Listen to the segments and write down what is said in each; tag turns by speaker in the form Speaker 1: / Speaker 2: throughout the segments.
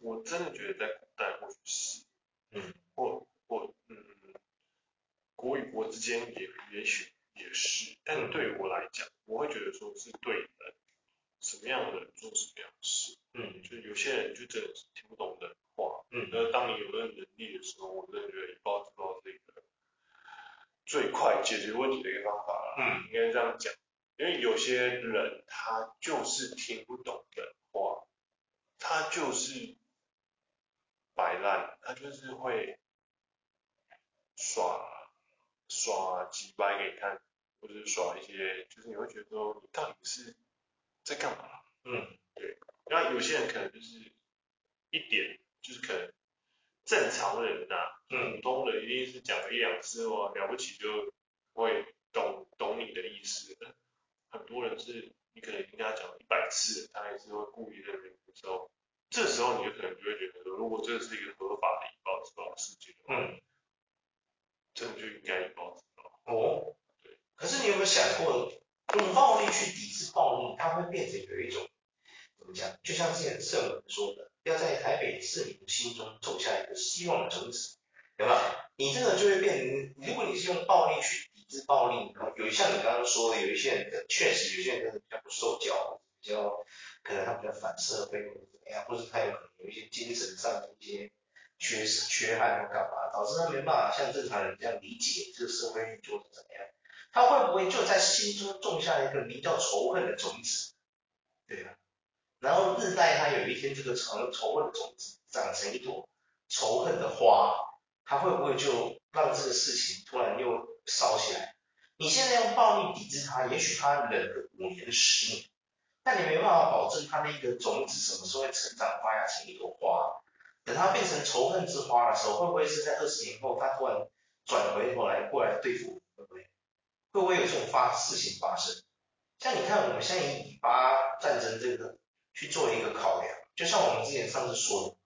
Speaker 1: 我
Speaker 2: 我
Speaker 1: 真的
Speaker 2: 觉得在古代或许是，嗯，或或嗯国与国之间也也许。也是，但对于我来讲，我会觉得说是对人，什么样的人做什么样的事，嗯，就有些人就真的是听不懂人话，嗯，那当你有那能力的时候，我真的觉得以暴制暴是一个最快解决问题的一个方法了，嗯，应该这样讲，因为有些人他就是听不懂人话，他就是摆烂，他就是会耍耍几掰给你看。或者是耍一些，就是你会觉得说，你到底是在干嘛？嗯，对。那有些人可能就是一点，就是可能正常人呐、啊，普通人一定是讲了一两次话，了不起就会懂懂你的意思。很多人是，你可能跟他讲了一百次，他还是会故意认为的时候，这时候你就可能就会觉得说，如果这是一个合法的以暴制暴的事件的话，嗯，真的就应该以暴制暴。哦。
Speaker 1: 可是你有没有想过，用暴力去抵制暴力，它会变成有一种怎么讲？就像之前社文说的，要在台北市民心中种下一个希望的种子，对吧？你这个就会变成，如果你是用暴力去抵制暴力，有像你刚刚说的，有一些人确实有些人比较不受教，比较可能他比较反社会或者怎么样，或者他有可能有一些精神上的一些缺失、缺憾或干嘛，导致他没办法像正常人这样理解这个社会运作是怎么样。他会不会就在心中种下一个名叫仇恨的种子？对啊，然后日待他有一天这个仇仇恨种子长成一朵仇恨的花，他会不会就让这个事情突然又烧起来？你现在用暴力抵制他，也许他忍个五年十年，但你没办法保证他那个种子什么时候会成长发芽成一朵花。等他变成仇恨之花的时候，会不会是在二十年后他突然转回头来过来对付你？会不会？会不会有这种发事情发生？像你看，我们现在以以巴战争这个去做一个考量，就像我们之前上次说的，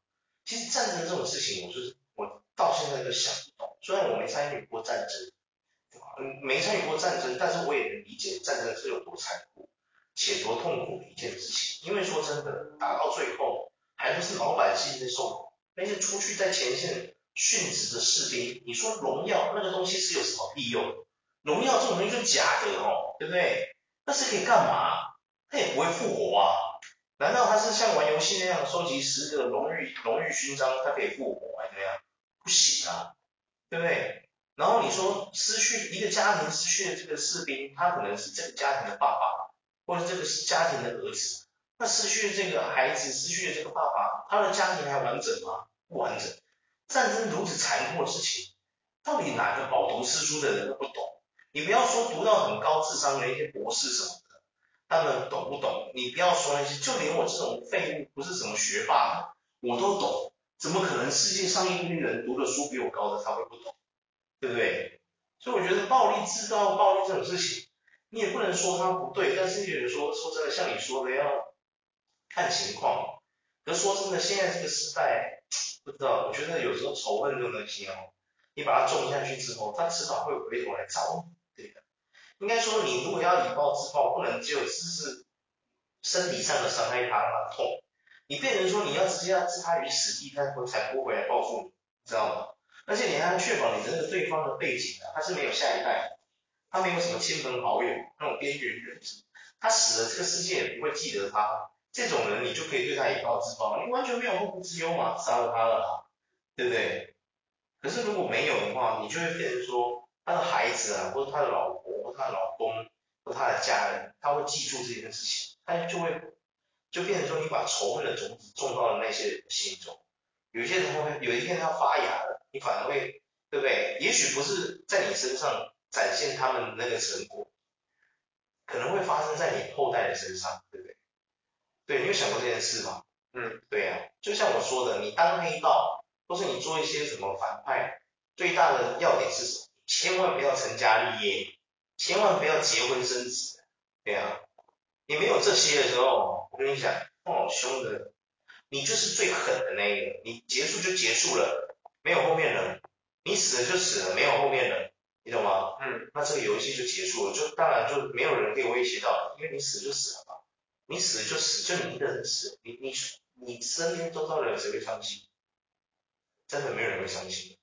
Speaker 1: 其实战争这种事情，我就是我到现在都想不懂。虽然我没参与过战争，嗯，没参与过战争，但是我也能理解战争是有多残酷且多痛苦的一件事情。因为说真的，打到最后还不是老百姓在受苦，那些出去在前线殉职的士兵，你说荣耀那个东西是有什么屁用？荣耀这种东西就是假的哦，对不对？那是可以干嘛？他也不会复活啊。难道他是像玩游戏那样收集十个荣誉荣誉勋章，他可以复活还是怎样？不行啊，对不对？然后你说失去一个家庭失去的这个士兵，他可能是这个家庭的爸爸，或者这个是家庭的儿子。那失去这个孩子，失去了这个爸爸，他的家庭还完整吗？不完整。战争如此残酷的事情，到底哪个饱读诗书的人都不懂？你不要说读到很高智商的一些博士什么的，他们懂不懂？你不要说那些，就连我这种废物，不是什么学霸，我都懂。怎么可能世界上一堆人读的书比我高的他会不懂？对不对？所以我觉得暴力制造暴力这种事情，你也不能说他不对，但是有人说说真的，像你说的要看情况。可说真的，现在这个时代，不知道，我觉得有时候仇恨这种东西哦，你把它种下去之后，它迟早会回头来找你。对的，应该说你如果要以暴制暴，不能只有只是身体上的伤害他，让他痛，你变成说你要直接要置他于死地，他才会才不会来报复你，知道吗？而且你还要确保你这个对方的背景啊，他是没有下一代，他没有什么亲朋好友那种边缘人，他死了这个世界也不会记得他，这种人你就可以对他以暴制暴，你完全没有后顾之忧嘛，杀了他了，对不对？可是如果没有的话，你就会变成说。他的孩子啊，或者他的老婆，或他的老公，或他的家人，他会记住这件事情，他就会就变成说，你把仇恨的种子种到了那些人心中，有些人会有一天他发芽了，你反而会，对不对？也许不是在你身上展现他们那个成果，可能会发生在你后代的身上，对不对？对，你有想过这件事吗？
Speaker 2: 嗯，
Speaker 1: 对啊，就像我说的，你当黑道，或是你做一些什么反派，最大的要点是什么？千万不要成家立业，千万不要结婚生子，对啊，你没有这些的时候，我跟你讲，哦，凶的，你就是最狠的那一个，你结束就结束了，没有后面了，你死了就死了，没有后面了，你懂吗？
Speaker 2: 嗯，
Speaker 1: 那这个游戏就结束了，就当然就没有人可以威胁到你，因为你死就死了嘛，你死就死，就你一个人死，你你你身边周遭的人谁会相信？真的没有人会相信。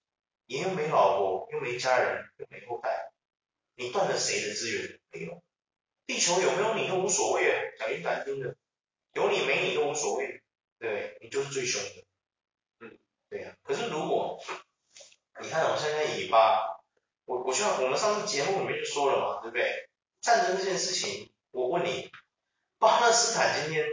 Speaker 1: 你又没老婆，又没家人，又没后代，你断了谁的资源？没有，地球有没有你都无所谓啊，讲句难听的，有你没你都无所谓，对，你就是最凶的，嗯，对呀、啊。可是如果，你看我现在在以巴，我我像我们上次节目里面就说了嘛，对不对？战争这件事情，我问你，巴勒斯坦今天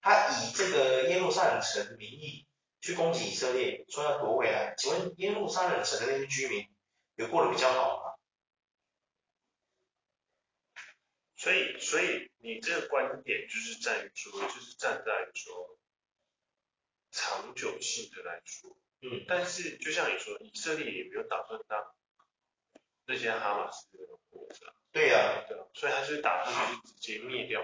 Speaker 1: 他以这个耶路撒冷城名义。去攻击以色列，说要夺回来。请问耶路撒冷城的那些居民有过得比较好吗？
Speaker 2: 所以，所以你这个观点就是在于说，就是站在于说长久性的来说，
Speaker 1: 嗯，
Speaker 2: 但是就像你说，以色列也没有打算让那些哈马斯的活着，
Speaker 1: 对呀、啊，
Speaker 2: 对，所以他是打算就是直接灭掉，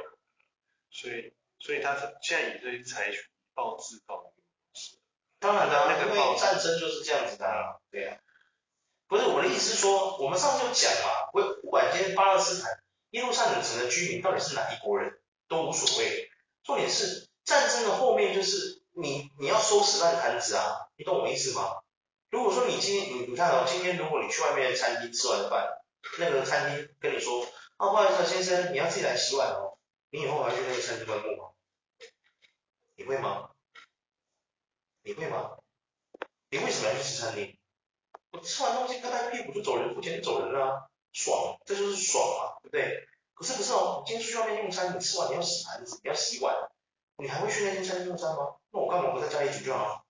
Speaker 2: 所以，所以他现在也对采取以暴制暴。
Speaker 1: 当然的、啊，因为战争就是这样子的、啊，对呀、啊。不是我的意思是说，我们上次有讲嘛，不不管今天巴勒斯坦、耶路撒冷城的居民到底是哪一国人，都无所谓。重点是战争的后面就是你你要收拾烂摊子啊，你懂我意思吗？如果说你今天你你看哦，今天如果你去外面的餐厅吃完饭，那个餐厅跟你说，啊不好意思先生，你要自己来洗碗哦，你以后还要去那个餐厅光顾吗？你会吗？你会吗？你为什么要去吃餐厅？我吃完东西拍拍屁股就走人，付钱就走人了、啊，爽，这就是爽啊，对不对？可是不是哦，今天出去外面用餐，你吃完你要洗盘子，你要洗碗，你还会去那间餐厅用餐吗？那我干嘛不在家里煮就好？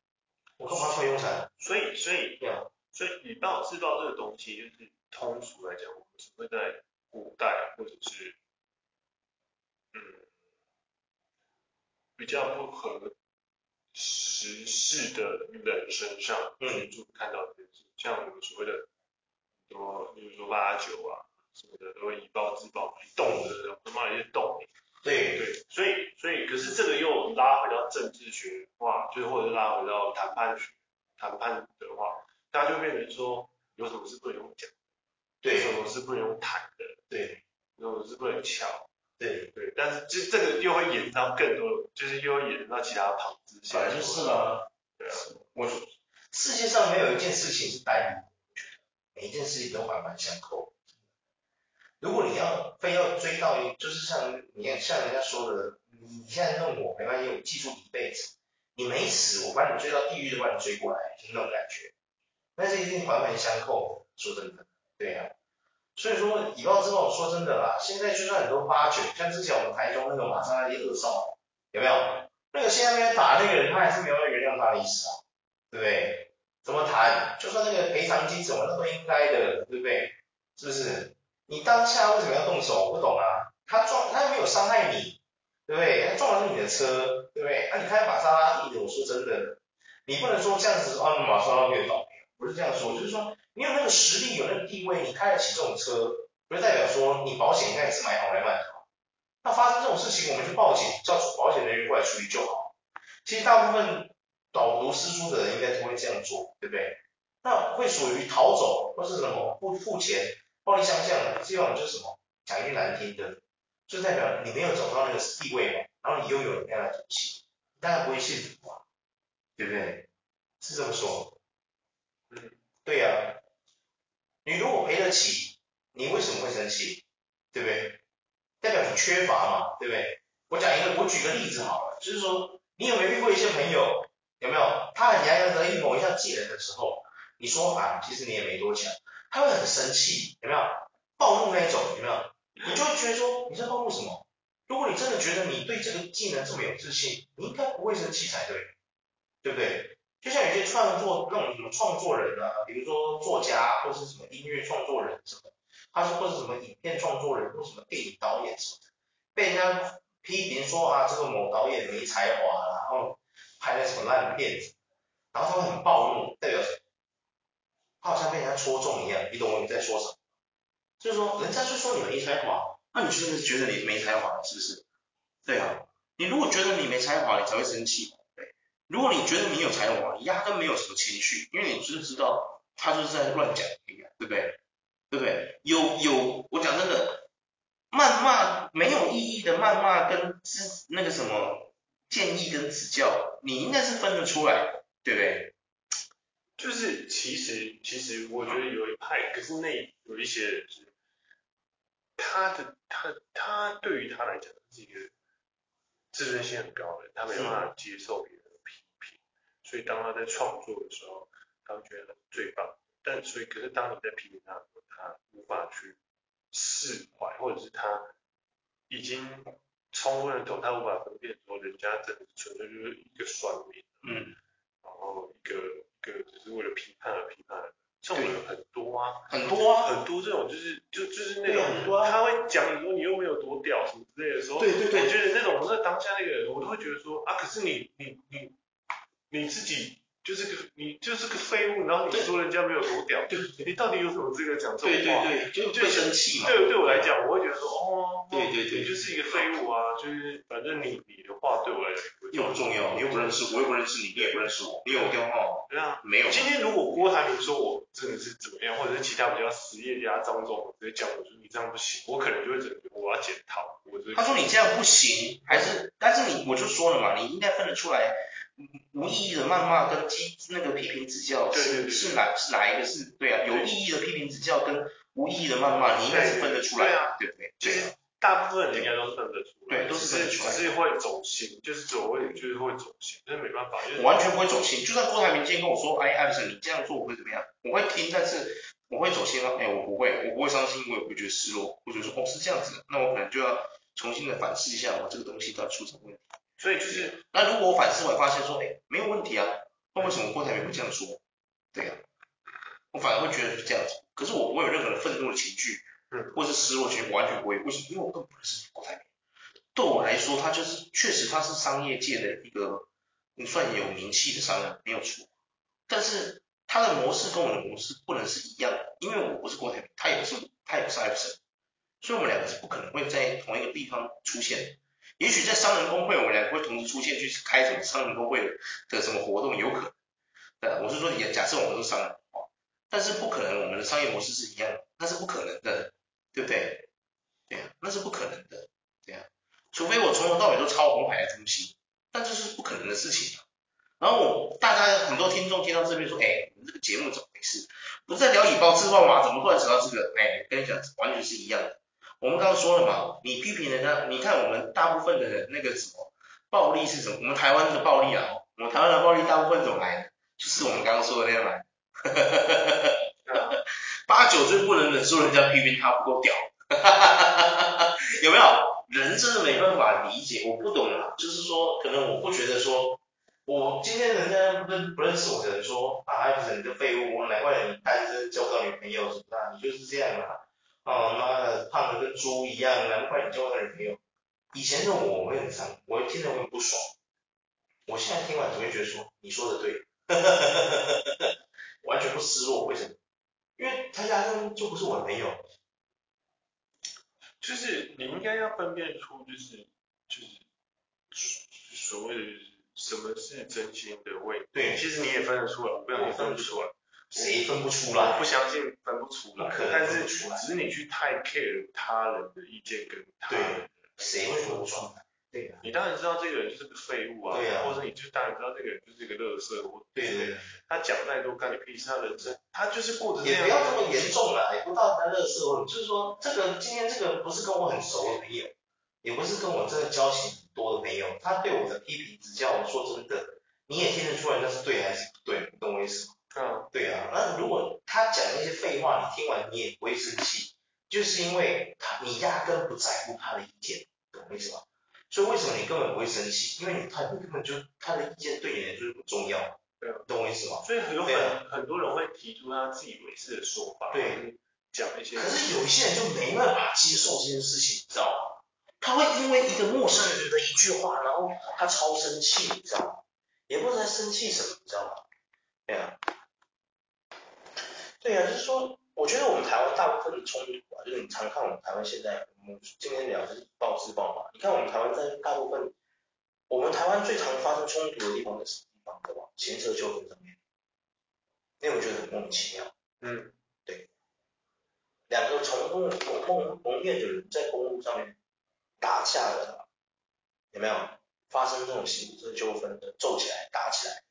Speaker 1: 我干嘛要出来用餐？
Speaker 2: 所以，所以，
Speaker 1: 对啊，
Speaker 2: 所以以暴制暴这个东西，就是通俗来讲，我们只会在古代或者是嗯比较不合。时事的人身上，嗯，就看到这些，像我们所谓的很多，比如说八九啊什么的，都会以暴制暴，动的，他妈也是动。
Speaker 1: 对
Speaker 2: 对，所以所以，可是这个又拉回到政治学话，就是或者是拉回到谈判学，谈判的话，大家就变成说，有什么是不能用讲，
Speaker 1: 对，
Speaker 2: 有什么是不能用谈的，
Speaker 1: 对，
Speaker 2: 有什么是不能敲。
Speaker 1: 对
Speaker 2: 对，但是这这个又会延伸到更多，就是又会延伸到其他旁支线。
Speaker 1: 本来就是嘛。对啊，我说世界上没有一件事情是单一，每一件事情都环环相扣。如果你要非要追到，就是像你看像人家说的，你现在弄我没关系，我记住你一辈子。你没死，我把你追到地狱都把你追过来，就是那种感觉。但是一定环环相扣，说真的，对啊。所以说以暴制暴，说真的啦，现在就算很多八九，像之前我们台中那个玛莎拉蒂二少，有没有？那个现在那边打那个人，他还是没有原谅他的意思啊，对不对？怎么谈？就算那个赔偿金怎么，那都应该的，对不对？是不是？你当下为什么要动手？我不懂啊。他撞，他又没有伤害你，对不对？他撞的是你的车，对不对？那、你开玛莎拉蒂的，我说真的，你不能说这样子啊，玛莎拉蒂倒霉，不是这样说，就是说。你有那个实力，有那个地位，你开得起这种车，不是代表说你保险应该也是买好来卖的。那发生这种事情，我们就报警，叫保险人员过来处理就好。其实大部分饱读诗书的人应该都会这样做，对不对？那会属于逃走或是什么不付钱、暴力相向的，这种就是什么？讲一句难听的，就代表你没有走到那个地位嘛，然后你又有那样的东西，你当然不会幸福啊，对不对？是这么说。嗯，对呀、啊。气，你为什么会生气？对不对？代表你缺乏嘛，对不对？我讲一个，我举个例子好了，就是说，你有没有遇过一些朋友，有没有？他很洋洋得意某一项技能的时候，你说啊，其实你也没多强，他会很生气，有没有？暴怒那一种，有没有？你就会觉得说，你在暴怒什么？如果你真的觉得你对这个技能这么有自信，你应该不会生气才对，对不对？就像有些创作那种什么创作人啊，比如说作家或是什么音乐创作人什么，他是或者什么影片创作人或什么电影导演什么，被人家批评说啊这个某导演没才华，然后拍了什么烂片子，然后他会很暴怒，代表什么？他好像被人家戳中一样，你懂我在说什么？就是说人家就说你没才华，那你是不是觉得你没才华是不是？对啊，你如果觉得你没才华，你才会生气。如果你觉得你有才华，压根没有什么情绪，因为你知不知道他就是在乱讲，对不对？对不对？有有，我讲真的，谩骂没有意义的谩骂跟指那个什么建议跟指教，你应该是分得出来，对不对？
Speaker 2: 就是其实其实我觉得有一派，可是那有一些人是他的他他对于他来讲是一个自尊心很高的，他没办法接受别人，所以当他在创作的时候，他会觉得最棒。但所以，可是当你在批评他的时候，他无法去释怀，或者是他已经冲昏了头，他无法分辨说人家真的纯粹就是一个算命，嗯，然后一个一个只是为了批判而批判的，这种人很多啊，
Speaker 1: 很多啊，
Speaker 2: 很多这种就是就就是那种，啊、他会讲你说你又没有多屌什么之类的时候，
Speaker 1: 对对对，
Speaker 2: 我觉得那种那当下那个人，我都会觉得说啊，可是你你你你自己。就是个你就是个废物，然后你说人家没有多屌，对，你到底有什么资格讲这种话？
Speaker 1: 对对对，就就生气嘛。
Speaker 2: 对对我来讲，我会觉得说，哦，
Speaker 1: 对对对，
Speaker 2: 你就是一个废物啊，就是反正你你的话对我来讲
Speaker 1: 又不重要，你又不认识我，又不认识你，你也不认识我，你有电话？
Speaker 2: 对啊，
Speaker 1: 没有。
Speaker 2: 今天如果郭台铭说我真的是怎么样，或者是其他比较实业家张总直接讲我说你这样不行，我可能就会觉得我要检讨。我
Speaker 1: 他说你这样不行，还是但是你我就说了嘛，你应该分得出来。无意义的谩骂跟激那个批评指教是是哪是哪一个是对啊？有意义的批评指教跟无意义的谩骂，你应该是分得出来对，对啊，对不对？
Speaker 2: 其实大部分人应该都是分得出来，
Speaker 1: 对，都是分得出来，
Speaker 2: 只是会走心，就是走会就是会走心，但是没办法，
Speaker 1: 我完全不会走心。就算郭台铭今天跟我说，哎，艾德森，你这样做我会怎么样？我会听，但是我会走心吗？哎，我不会，我不会伤心，我也不会觉得失落，或者说哦是这样子的，那我可能就要重新的反思一下，我这个东西到底出什么问题。
Speaker 2: 所以就是，
Speaker 1: 那如果我反思，我发现说，哎，没有问题啊，那为什么郭台铭会这样说？对呀、啊，我反而会觉得是这样子。可是我不会有任何的愤怒的情绪，嗯，或是失落情绪，完全不会。为什么？因为我根本不认识郭台铭。对我来说，他就是确实他是商业界的一个，你算有名气的商人，没有错。但是他的模式跟我的模式不能是一样的，因为我不是郭台铭，他也不是，他也不是艾弗森，所以我们两个是不可能会在同一个地方出现的。也许在商人工会，我们两个会同时出现去开什么商人工会的什么活动，有可能。对，我是说，也假设我们都是商人，但是不可能我们的商业模式是一样的，那是不可能的，对不对？对啊，那是不可能的，对啊，除非我从头到尾都抄红海的东西，但这是不可能的事情。然后我大家很多听众听到这边说，哎，你这个节目怎么回事？不是在聊以暴制暴吗？怎么突然扯到这个？哎，跟你讲，完全是一样的。我们刚刚说了嘛，你批评人家，你看我们大部分的人那个什么暴力是什么？我们台湾的暴力啊，我们台湾的暴力大部分怎么来的？就是我们刚刚说的那样来的。八九最不能忍受人家批评他不够屌，有没有？人真的没办法理解，我不懂啊。就是说，可能我不觉得说，我今天人家不认不认识我的人说啊，艾弗森你的废物，我难怪你单身交不到女朋友什么的，你就是这样啊。哦，妈的，胖的跟猪一样，难怪你交不到女朋友。以前的我，我会很伤，我会听着会很不爽。我现在听完只会觉得说，你说的对，完全不失落。为什么？因为他压根就不是我的朋友。
Speaker 2: 就是你应该要分辨出，就是就是所谓的什么是真心的味。
Speaker 1: 对，
Speaker 2: 其实你也分得出来，我不让你分不出来。
Speaker 1: 谁分不出来？
Speaker 2: 我不相信分不出来，但是只是你去太 care 他人的意见跟他人，
Speaker 1: 谁会分不出来？对啊，
Speaker 2: 你当然知道这个人就是个废物啊，
Speaker 1: 对啊，
Speaker 2: 或者你就当然知道这个人就是一个垃圾，或
Speaker 1: 对对对，
Speaker 2: 他讲再多干你屁事，他人生他就是过着这样，
Speaker 1: 也不要这么严重啦，也不到他垃圾，就是说这个今天这个不是跟我很熟的朋友，也不是跟我真的交情很多的朋友，他对我的批评指教，我说真的，你也听得出来那是对还是不对，你懂我意思吗？
Speaker 2: 嗯，
Speaker 1: 对啊，那如果他讲那些废话，你听完你也不会生气，就是因为他你压根不在乎他的意见，懂我意思吗？所以为什么你根本不会生气？因为你他根本就他的意见对你来说不重要，对啊，懂我意思吗？
Speaker 2: 所以很有很、啊、很多人会提出他自以为是的说法，
Speaker 1: 对，
Speaker 2: 讲一些。
Speaker 1: 可是有一些人就没办法接受这件事情，你知道吗？他会因为一个陌生人的一句话，然后他超生气，你知道吗？也不知道在生气什么，你知道吗？对啊，对啊，就是说，我觉得我们台湾大部分的冲突啊，就是你常看我们台湾现在，我们今天聊的是暴制暴嘛，你看我们台湾在大部分，我们台湾最常发生冲突的地方是什么地方？对吧？行车纠纷上面，因为我觉得很莫名其妙。
Speaker 2: 嗯，
Speaker 1: 对，两个从蒙蒙蒙面的人在公路上面打架了，有没有发生这种行车纠纷的，揍起来、打起来，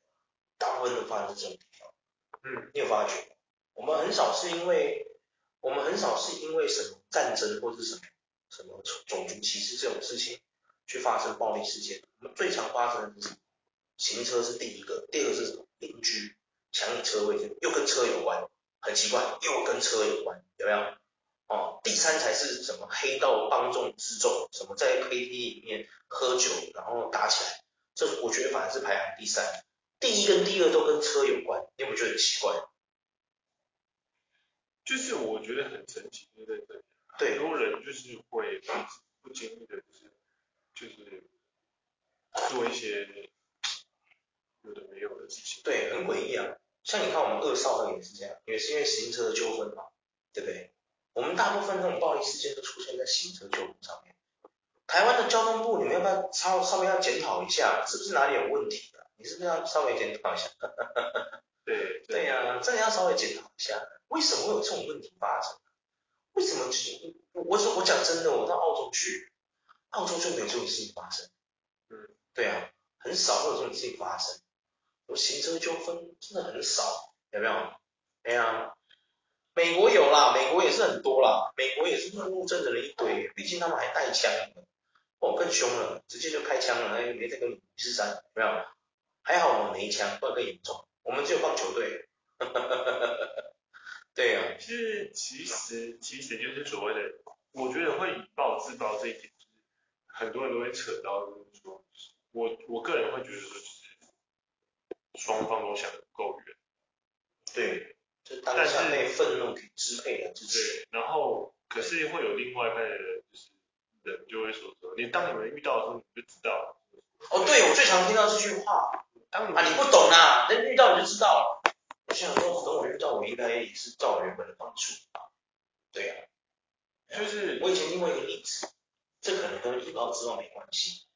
Speaker 1: 大部分都发生在这种地方。
Speaker 2: 嗯，
Speaker 1: 你有发觉？我们很少是因为，我们很少是因为什么战争或者什么什么种族歧视这种事情去发生暴力事件。我们最常发生的是？行车是第一个，第二个是什么？邻居抢你车位，又跟车有关。很奇怪，又跟车有关，有没有？哦，第三才是什么黑道帮众之众，什么在 KTV 里面喝酒然后打起来，这我觉得反而是排行第三。第一跟第二都跟车有关，你有没有觉得很奇怪？
Speaker 2: 就是我觉得很神奇，就在这里，
Speaker 1: 对，
Speaker 2: 很多人就是会不经意的，就是就是做一些有的没有的事情，
Speaker 1: 对，很诡异啊。像你看我们二少那也是这样，也是因为行车的纠纷嘛，对不对？我们大部分这种暴力事件都出现在行车纠纷上面。台湾的交通部，你们要不要稍稍微要检讨一下，是不是哪里有问题啊？你是不是要稍微检讨一下？
Speaker 2: 对
Speaker 1: 对呀、啊，这里要稍微检讨一下，为什么会有这种问题发生？为什么？我我我讲真的，我到澳洲去，澳洲就没有这种事情发生。
Speaker 2: 嗯，
Speaker 1: 对啊，很少会有这种事情发生。我行车纠纷真的很少，有没有？哎呀，美国有啦，美国也是很多啦，美国也是路怒症的人一堆，毕竟他们还带枪，哦，更凶了，直接就开枪了，哎，没在跟你五四三，有没有？还好我们没枪，不然更严重。我们只有棒球队。对啊，
Speaker 2: 是其实其实就是所谓的，我觉得会以暴制暴这一点，就是很多人都会扯到，就是说，我我个人会觉得说是。双方都想得不够远，
Speaker 1: 对，就当下被愤怒给支配了，
Speaker 2: 对，然后可是会有另外一派的人，就是人就会说说，你当你们遇到的时候你就知道了。
Speaker 1: 哦，对，我最常听到这句话，当啊你不懂啊，等遇到你就知道了。我想说，等我遇到，我应该也是照我原本的方式啊。对呀、啊，
Speaker 2: 就是
Speaker 1: 我以前听过一个例子，这可能跟以暴制暴没关系，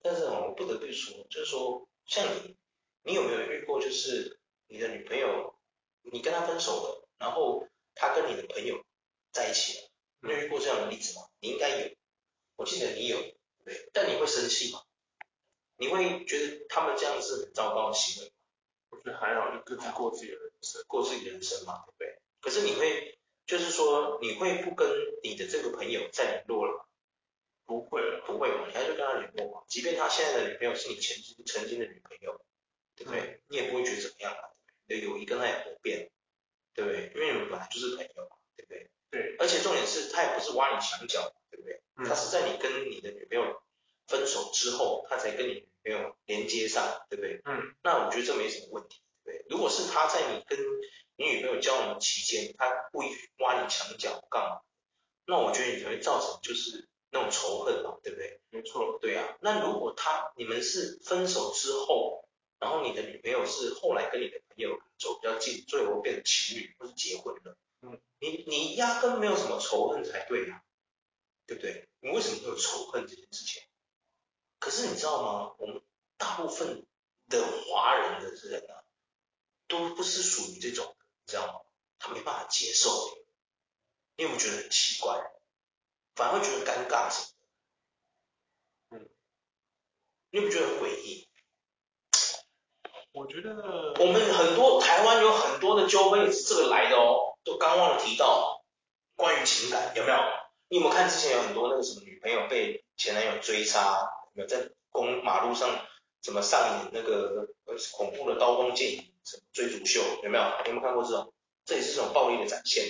Speaker 1: 但是我不得不说，就是说像你。你有没有遇过，就是你的女朋友，你跟她分手了，然后她跟你的朋友在一起了？你有遇过这样的例子吗？你应该有，我记得你有，对。但你会生气吗？你会觉得他们这样是很糟糕的行为吗？
Speaker 2: 我觉得还好，就各自过自己的人生，
Speaker 1: 过自己的人生嘛，对不对？可是你会，就是说你会不跟你的这个朋友再联络了吗？
Speaker 2: 不会了，
Speaker 1: 不会嘛？你还是跟他联络嘛？即便他现在的女朋友是你前曾经的女朋友。对不对？你也不会觉得怎么样啊？你的友谊跟他也不变，对不对？因为你们本来就是朋友嘛，对不对？
Speaker 2: 对。
Speaker 1: 而且重点是他也不是挖你墙角，对不对？嗯。他是在你跟你的女朋友分手之后，他才跟你连接上，对不对？嗯。那我觉得这没什么问题，对不对？如果是他在你跟你女朋友交往的期间，他故意挖你墙角干嘛？那我觉得你才会造成就是那种仇恨嘛，对不对？
Speaker 2: 没错。对啊。
Speaker 1: 那如果他你们是分手之后，然后你的女朋友是后来跟你的朋友走比较近，最后变成情侣或是结婚了。嗯，你你压根没有什么仇恨才对啊，对不对？你为什么会有仇恨这件事情？可是你知道吗？我们大部分的华人的人啊，都不是属于这种，你知道吗？他没办法接受，你有没有觉得很奇怪？反而会觉得尴尬什么的？嗯，你有没有觉得很诡异？
Speaker 2: 我觉得
Speaker 1: 我们很多台湾有很多的纠纷也是这个来的哦，都刚忘了提到关于情感有没有？你有没有看之前有很多那个什么女朋友被前男友追杀，有没有在公马路上怎么上演那个恐怖的刀光剑影什么追逐秀有没有？有没有看过这种？这也是这种暴力的展现，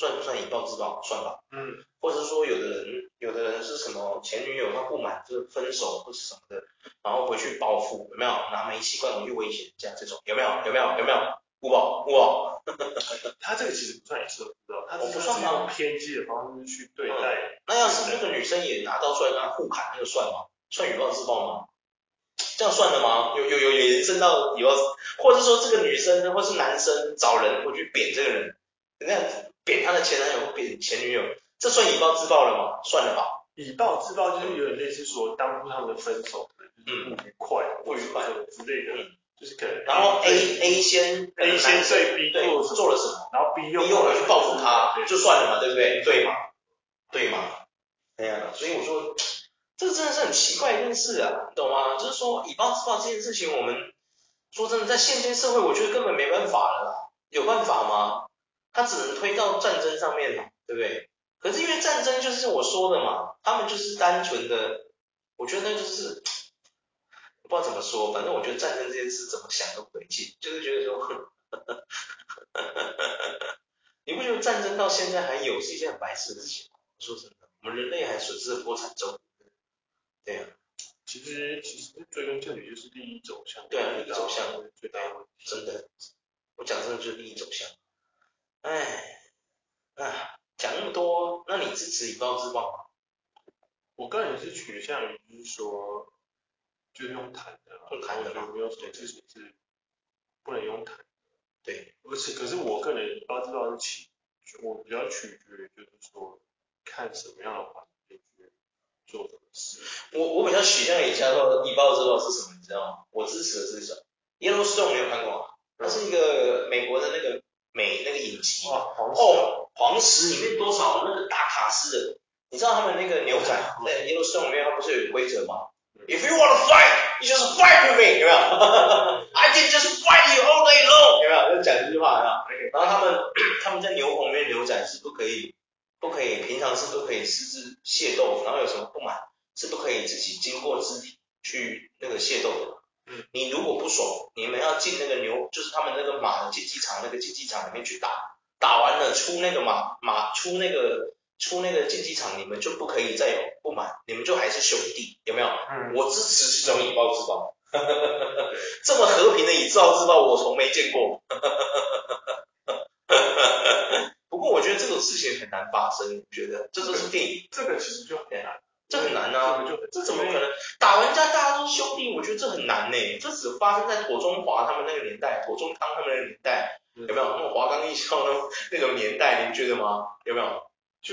Speaker 1: 算不算以暴制暴？算吧。嗯。或者说有的人有的人是什么前女友他不满就是分手或是什么的。然后回去报复，有没有拿煤气罐回去威胁人家这种？有没有？有没有？有没有？不报不报，
Speaker 2: 他这个其实不算以色不知道，他
Speaker 1: 不算吗？
Speaker 2: 用偏激的方式去对待。
Speaker 1: 嗯、那要是那个女生也拿刀出来跟他互砍，那个算吗？算以暴制暴吗？这样算的吗？有有有延伸到以后，或者说这个女生或是男生找人回去扁这个人，人家扁他的前男友、给前女友，这算以暴制暴了吗？算了吧。
Speaker 2: 以暴制暴就是有点类似说，当初他们的分手可能就是不愉快，不愉快之类的，嗯、就是可能。
Speaker 1: 然后 A A 先
Speaker 2: A 先对 B 做
Speaker 1: 做了什么，
Speaker 2: 然后 B 又
Speaker 1: B 又回去报复他，就算了嘛，对不对？对嘛，对嘛，哎呀、啊。所以我说，这真的是很奇怪一件事啊，你懂吗？就是说以暴制暴这件事情，我们说真的，在现今社会，我觉得根本没办法了啦。有办法吗？他只能推到战争上面嘛，对不对？可是因为战争就是我说的嘛，他们就是单纯的，我觉得那就是我不知道怎么说，反正我觉得战争这件事怎么想都不对劲，就是觉得说，呵 呵你不觉得战争到现在还有是一件很白痴的事情吗？我说真的，我们人类还损失了多惨重？对呀、啊，
Speaker 2: 其实其实追根究底就是利益走向，
Speaker 1: 对啊，利益走向
Speaker 2: 最大问题，
Speaker 1: 真的，我讲真的就是利益走向，哎，啊。讲那么多，那你支持以暴制暴吗？
Speaker 2: 我个人是取向于，就是说，就是用谈的，用谈的，没有什么支持是不能用谈。
Speaker 1: 对，
Speaker 2: 而且可是我个人以暴制暴是取，我比较取决于就是说，看什么样的环境去做什么事。
Speaker 1: 我我比较取向于加说以暴制暴是什么，你知道吗？我支持的是什么？Yellowstone 没有看过吗？它是一个美国的那个美那个影集。
Speaker 2: 哦，黄
Speaker 1: 黄石里面多少那个大卡司的，你知道他们那个牛仔在 Yellowstone 里面，他不是有规则吗？If you want to fight, you just fight with me，有没有？I can just fight you all day long，有没有？就讲这句话，有没有？然后他们 他们在牛棚里面牛仔是不可以不可以平常是不可以私自械斗，然后有什么不满是不可以自己经过肢体去那个械斗的。嗯，你如果不爽，你们要进那个牛，就是他们那个马的竞技场那个竞技场里面去打。打完了出那个马马出那个出那个竞技场，你们就不可以再有不满，你们就还是兄弟，有没有？嗯。我支持这种以暴制暴。这么和平的以暴制暴，我从没见过。不过我觉得这种事情很难发生，你觉得？这就是电影。
Speaker 2: 这个其实就很难。
Speaker 1: 这很难啊。这，怎么可能？打完架大家都是兄弟，我觉得这很难呢。这只发生在庹中华他们那个年代，庹中康他们那个年代。有没有那种华冈艺校那种那种年代？您觉得吗？有没有？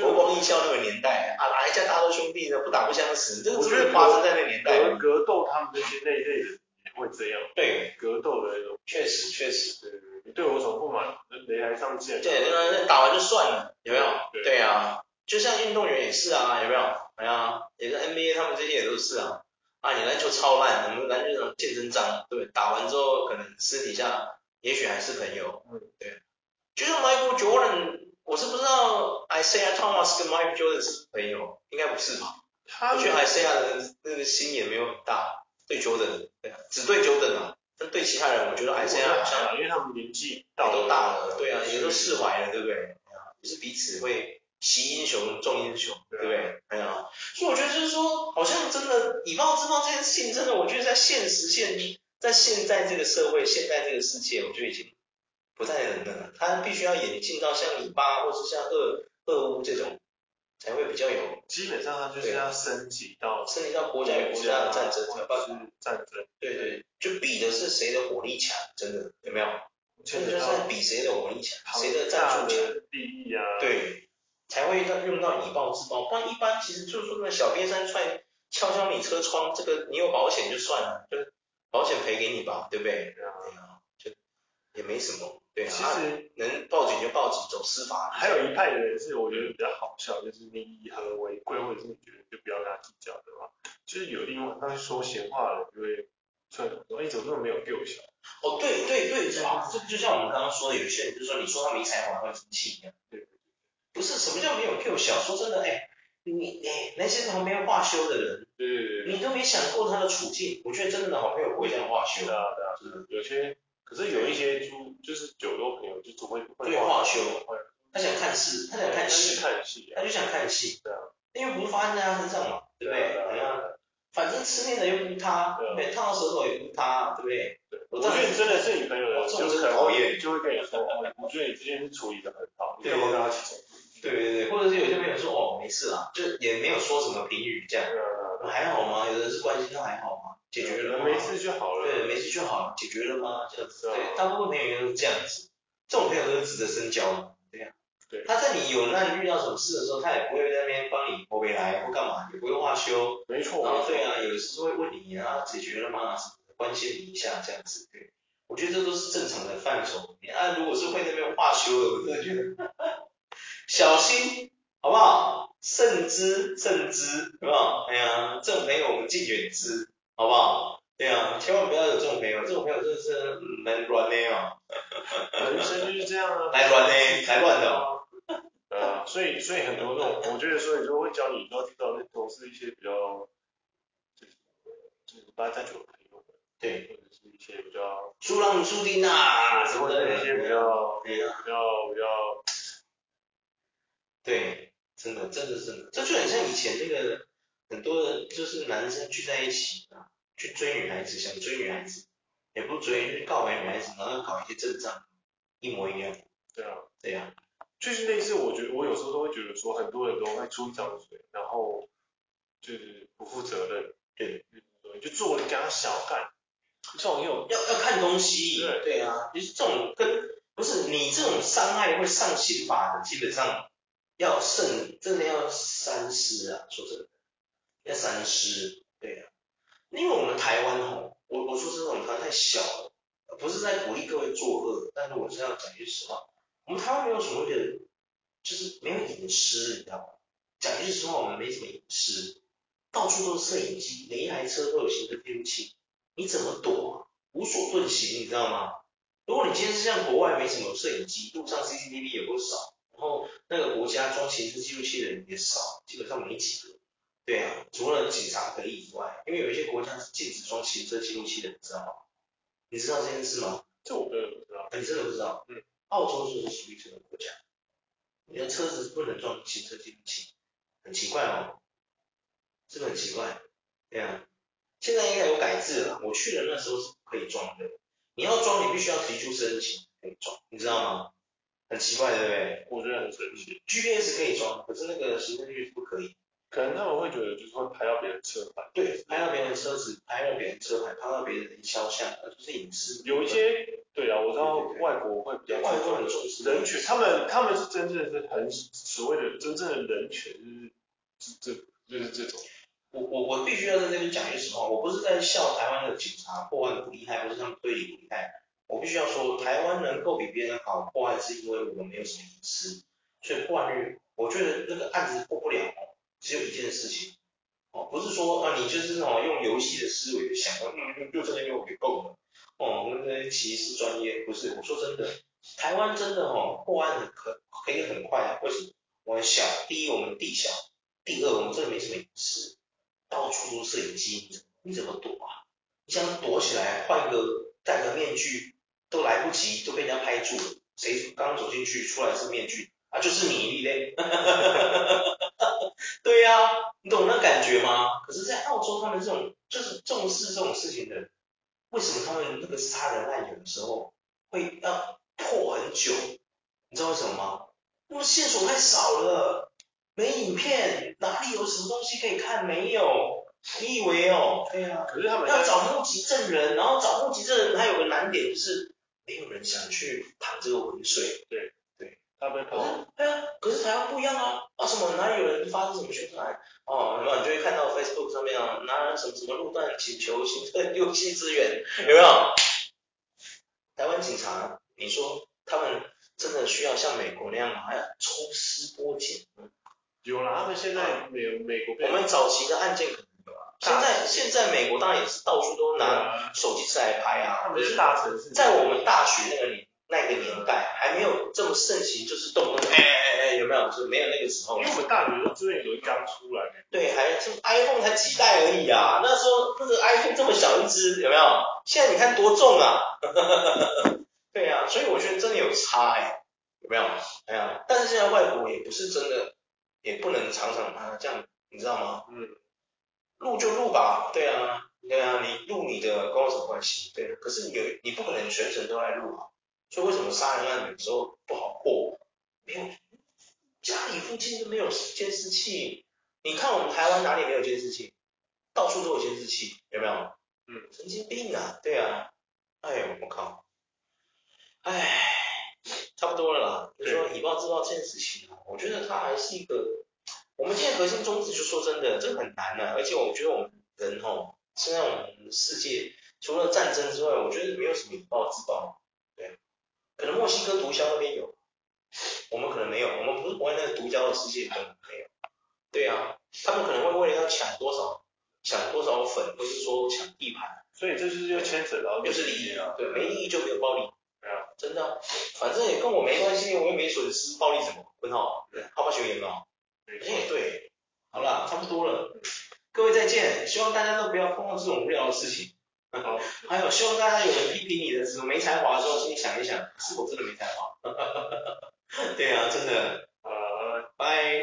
Speaker 1: 国光艺校那个年代啊，打一架大家都兄弟呢，不打不相识，这个是不是发生在那个年代？
Speaker 2: 格格斗他们这些那一类的也会这样。
Speaker 1: 对，
Speaker 2: 格斗的那种。确实确实。对对对，你对我有什么不满？擂台上见。
Speaker 1: 对，那那打完就算了，有没有？对，对啊，就像运动员也是啊，有没有？哎呀，也是 NBA 他们这些也都是啊。啊，你篮球超烂，我们篮球场见真章，对，打完之后可能私底下。也许还是朋友，嗯，对，就是 Michael Jordan，我是不知道 Isiah Thomas 跟 Michael Jordan 是朋友，应该不是吧？他我觉得 Isiah 的那个心也没有很大，对 Jordan，对啊，只对 Jordan 啊，但对其他人，我觉得 Isiah 好像
Speaker 2: 因为他们年纪也
Speaker 1: 都大了，对啊，也都释怀了，对不对？也是彼此会惜英雄重英雄，对不对？哎呀，所以我觉得就是说，好像真的以暴制暴这件事情，真的，我觉得在现实现。在现在这个社会，现在这个世界，我觉得已经不太能了。他必须要演进到像以巴或是像俄俄乌这种，才会比较有。
Speaker 2: 基本上，他就是要升级到
Speaker 1: 升级到国家与国家的战争，才办
Speaker 2: 法。战争。
Speaker 1: 对对，就比的是谁的火力强，真的有没有？真的就是在比谁的火力强，谁的战术强。
Speaker 2: 利益啊。
Speaker 1: 对，才会用到以暴制暴。不然一般其实就是说那小瘪三踹敲敲你车窗，这个你有保险就算了，就。保险赔给你吧，对不对？对啊，就也没什么，对啊。其实能报警就报警，走司法。
Speaker 2: 还有一派的人是我觉得比较好笑，就是你以和为贵，或者是你觉得就不要跟他计较，对吧？就是有另外当说闲话的，就会出来说，你怎么那么没有幼小？
Speaker 1: 哦，对对对，啊，这就像我们刚刚说的，有些人就是说，你说他没才华会生气一样。对。不是，什么叫没有 Q 小？说真的，哎。你哎，那些旁边话修的人，对对对，你都没想过他的处境。我觉得真正的好朋友不会这样话修。
Speaker 2: 对啊对啊，是的。有些，可是有一些猪，就是酒肉朋友，就总会会
Speaker 1: 话修。他想看戏，他想看戏，
Speaker 2: 看戏，
Speaker 1: 他就想看戏。
Speaker 2: 对啊。
Speaker 1: 因为不是发生在他身上嘛，对不对？对啊。反正吃面的又不是他，对，烫到舌头也不是他，对不对？
Speaker 2: 我觉得你真的是你朋友的
Speaker 1: 这种真的讨厌，
Speaker 2: 就会跟你说，哦，我觉得你这件事处理的很好，你干嘛跟他起冲突？
Speaker 1: 对对对，或者是有些朋友说，哦，没事啦，就也没有说什么评语这样，嗯、还好吗？有的人是关心他还好吗？解决了吗？
Speaker 2: 没事就好了。
Speaker 1: 对，没事就好了，解决了吗？这样子。对，大部分朋友都是这样子，这种朋友都是值得深交的。对呀。对。他在你有难遇到什么事的时候，他也不会在那边帮你欧北来或干嘛，也不会话休。
Speaker 2: 没错。
Speaker 1: 然后对啊，有的时候会问你啊，解决了吗？什么的，关心你一下这样子。对。我觉得这都是正常的范畴。你啊，如果是会那边话休的，我真的觉得小心，好不好？慎之慎之，好不好？哎呀，这种朋友我们敬远之，好不好？对啊，千万不要有这种朋友，这种朋友真的是蛮乱的哦。
Speaker 2: 人生就是这样啊，
Speaker 1: 来乱的，来乱的哦。
Speaker 2: 呃，所以所以很多那种，我觉得所以就会教你，要知道那都是一些比较，就是就是八加九的朋友们，
Speaker 1: 对，
Speaker 2: 或者是一些比较
Speaker 1: 输让输定啊什么的，
Speaker 2: 一些比较比较比较，
Speaker 1: 对，真的真的真的，这就很像以前那个很多人就是男生聚在一起啊。去追女孩子，想追女孩子，也不追，就是告白女孩子，然后搞一些阵仗，一模一样。
Speaker 2: 对啊，
Speaker 1: 对啊，
Speaker 2: 就是类似，我觉得我有时候都会觉得说，很多人都会出一张嘴，然后就是不负责任，
Speaker 1: 对，
Speaker 2: 就做人给他小干，这种有
Speaker 1: 要要看东西，对对啊，就是这种跟不是你这种伤害会上刑法的，基本上要慎，真的要三思啊，说真的，要三思，对啊。因为我们台湾吼，我我说真的，我们台湾太小了，不是在鼓励各位作恶，但是我是要讲句实话，我们台湾没有所谓的，就是没有隐私，你知道吗？讲句实话，我们没什么隐私，到处都是摄影机，每一台车都有行车记录器，你怎么躲啊？无所遁形，你知道吗？如果你今天是像国外没什么摄影机，路上 CCTV 也不少，然后那个国家装行车记录器的人也少，基本上没几个。对啊，除了警察可以以外，因为有一些国家是禁止装行车记录器的，你知道吗？你知道这件事吗？
Speaker 2: 这我真的不知道。
Speaker 1: 你真的不知道？嗯。澳洲就是属于这个国家，你的车子不能装行车记录器，很奇怪哦，是不是很奇怪？对啊，现在应该有改制了，我去的那时候是可以装的，你要装你必须要提出申请可以装，你知道吗？很奇怪，对不对？
Speaker 2: 我觉得很神奇。
Speaker 1: GPS 可以装，可是那个行车记录器不可以。
Speaker 2: 可能他们会觉得就是会拍到别人车牌，
Speaker 1: 对，拍到别人车子，拍到别人车牌，拍到别人的肖像，那就是隐私。
Speaker 2: 有一些，对啊，我知道外国会比较，
Speaker 1: 外国很重视
Speaker 2: 人权，他们他们是真正是很所谓的真正的人权，就是这就是这种。
Speaker 1: 我我我必须要在这边讲一句实话，我不是在笑台湾的警察破案不厉害，不是他们推理不厉害，我必须要说，台湾能够比别人好破案，是因为我们没有什么隐私，所以破案率，我觉得那个案子破不了。只有一件事情，哦，不是说啊，你就是那种用游戏的思维想，嗯，就这个用就够了，哦，我们这些歧视专业，不是，我说真的，台湾真的哦破案很可可以很快啊，为什么？我们小，第一我们地小，第二我们真的没什么隐私，到处都是摄影机，你怎么躲啊？你想躲起来，换个戴个面具都来不及，都被人家拍住了，谁刚走进去出来是面具啊？就是你嘞。对呀、啊，你懂那感觉吗？可是，在澳洲，他们这种就是重视这种事情的，为什么他们那个杀人案有的时候会要破很久？你知道为什么吗？因为线索太少了，没影片，哪里有什么东西可以看？没有，你以为哦？对呀、啊。
Speaker 2: 可是他们
Speaker 1: 要找目击证人，然后找目击证人，还有个难点就是，没有人想去淌这个浑水。
Speaker 2: 对对。
Speaker 1: 他被跑。对啊，可是台湾不一样啊，啊什么哪里有人发生什么凶杀案，哦，然后你就会看到 Facebook 上面啊，拿什么什么路段请求行车六七资源，有没有？台湾警察，你说他们真的需要像美国那样吗？还要抽丝剥茧？
Speaker 2: 有啦，他们现在美美国。
Speaker 1: 我们早期的案件可能现在现在美国当然也是到处都拿手机出来拍啊，
Speaker 2: 他们是大城市，
Speaker 1: 在我们大学那个年。那个年代还没有这么盛行，就是动不动哎哎哎，有没有？就是没有那个时候。
Speaker 2: 因为我们大学都资源有一刚出来。
Speaker 1: 对，还就 iPhone 才几代而已啊，那时候那个 iPhone 这么小一只，有没有？现在你看多重啊！对啊，所以我觉得真的有差哎、欸，有没有？哎呀，但是现在外国也不是真的，也不能常常啊这样，你知道吗？嗯。录就录吧，对啊，对啊，你录你的跟我什么关系？对，可是你有你不可能全程都来录啊。所以为什么杀人案有时候不好破？没有，家里附近都没有监视器。你看我们台湾哪里没有监视器？到处都有监视器，有没有？嗯，神经病啊，对啊。哎呦，我靠！哎，差不多了啦。就说以暴制暴这件事情，我觉得它还是一个，我们现在核心宗旨就说真的，这个很难啊。而且我觉得我们人吼，现在我们世界除了战争之外，我觉得没有什么以暴制暴。对。可能墨西哥毒枭那边有，我们可能没有，我们不是活在那个毒枭的世界，可能没有。对啊，他们可能会为了要抢多少，抢多少粉，或是说抢地盘，
Speaker 2: 所以这就是要牵扯到，
Speaker 1: 就是利益啊，对，没利益就没有暴力，
Speaker 2: 对啊，
Speaker 1: 真的、啊，反正也跟我没关系，我又没损失，暴力什么？问号，对，好吧，学员哦，哎，对，好了，差不多了，各位再见，希望大家都不要碰到这种无聊的事情。好，还有希望大家有人批评你的时候没才华的时候，心里想一想，是否真的没才华？对啊，真的，呃，拜。